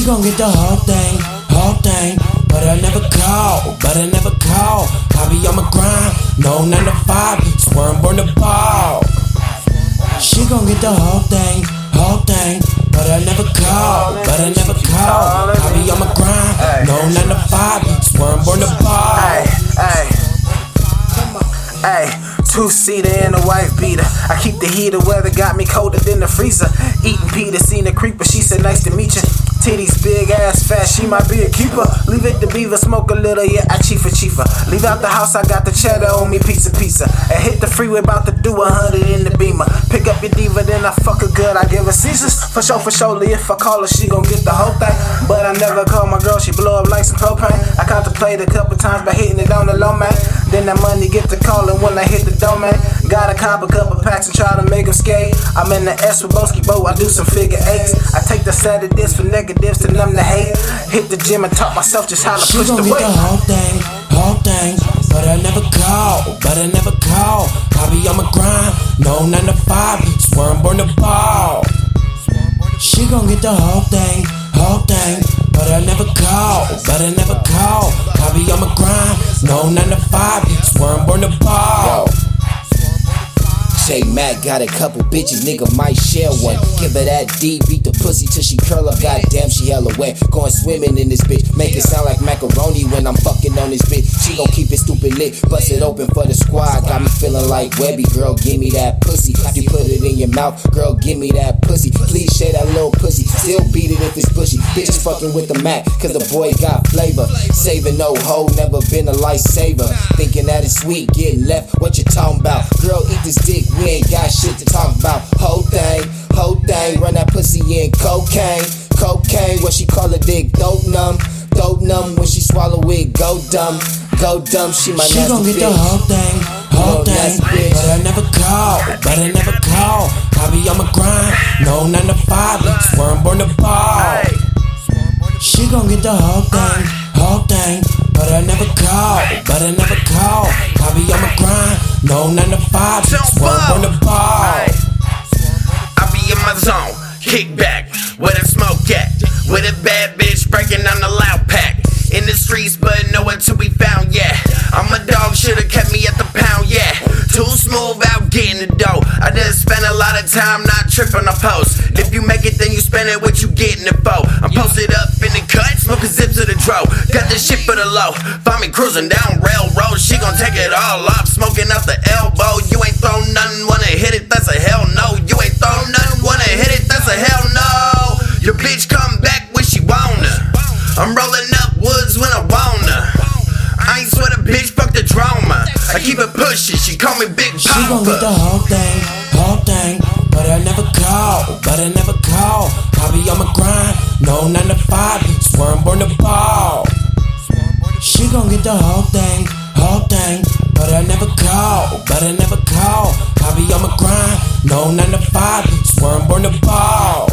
gon' get the whole thing, whole thing. But I never call, but I never call. I be on my grind, no 9 to 5, swear I'm ball. She gon' get the whole thing, whole thing. But I never call, but I never call. I be on my grind, no 9 to 5, swear I'm ball. Hey. Hey, two seater and a wife beater. I keep the heater, weather got me colder than the freezer. Eating Peter, seen a creeper, she said, nice to meet you. Titties big ass fat, she might be a keeper. Leave it to beaver, smoke a little, yeah, I chiefer chiefer. Leave out the house, I got the cheddar on me, pizza pizza. And hit the freeway, about to do a hundred in the beamer. Pick up your diva, then I fuck her good, I give her Caesars. For sure, for sure, if I call her, she gon' get the whole thing. But I never call my girl, she blow up like some propane. I contemplate a couple times by hitting it on the low man. Then that money get to calling when I hit the domain. Gotta cop a couple packs and try to make them skate. I'm in the S with Boski Bo, I do some figure eights. I take the sedatives for negatives to numb the hate. Hit the gym and taught myself just how to She push gon' the get weight. the whole thing, whole thing. But I never call, but I never call. I be on my grind, no 9 to 5, swear I'm born to ball. She gon' get the whole thing, whole thing. But I never call, but I never call. I be on my grind, no 9 to 5, swear I'm born to ball. Jae Mac got a couple bitches, nigga might share one. Give her that D, beat the pussy till she curl up. Goddamn, she hella wet. Going swimming in this bitch, make it sound like macaroni when I'm fucking on this bitch. She gon' keep it stupid lit, bust it open for the squad. Got me feeling like Webby, girl, give me that pussy. You put it in your mouth, girl, give me that pussy. Please share that little pussy, still beat it if it's pushy. Bitches fucking with the Mac, cause the boy got flavor. Saving no hoe, never been a lifesaver. Thinking that it's sweet, getting left, what you talking about? Girl, eat this dick, we ain't got shit to talk about. Whole thing, pussy in cocaine. Cocaine, what she call a dick, dope numb. Dope numb when she swallow it, go dumb. Go dumb, she my She nasty gon' get the whole thing, whole Little thing. But I never call, but I never call. I be on my grind, no 9 to 5, swear I'm born to ball. She gon' get the whole thing, whole thing. But I never call, but I never call. I be on my grind, no 9 to 5, swear I'm born to ball. I be in my zone, kick back, where the smoke at, with a bad bitch breaking on the loud pack. In the streets, but nowhere to be found, yeah. I'm a dog, should've kept me at the pound, yeah. Too smooth out getting the dough. I just spend a lot of time not tripping on post. If you make it, then you spend it, what you getting it for? I'm posted up in the cut, smoking zips of the dro. Got this shit for the low. Find me cruising down railroad, she gon' take it all off. Smoking out the elbow, you ain't throw nothing, keep it pushing, she call me Big She gon' get the whole thing, whole thing. But I never call, but I never call. I be on my grind, no 9 to 5, swear I'm born to ball. She gon' get the whole thing, whole thing. But I never call, but I never call. I be on my grind, no 9 to 5, swear I'm born to ball.